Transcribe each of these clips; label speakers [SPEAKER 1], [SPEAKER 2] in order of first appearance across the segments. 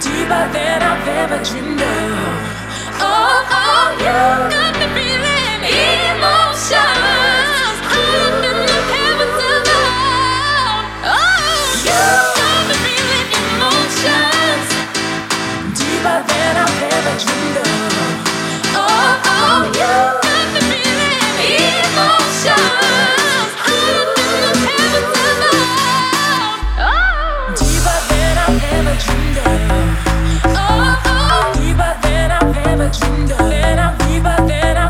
[SPEAKER 1] deeper than I've ever dreamed of. Oh, oh, you got me feeling emotions higher than the heavens above. Oh, you got me feeling emotions deeper than I've ever dreamed of. Oh, oh, you got me feeling emotions higher than the heavens above. Oh, deeper than I've ever dreamed of. me chinga. Nena, viva, nena.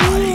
[SPEAKER 1] body.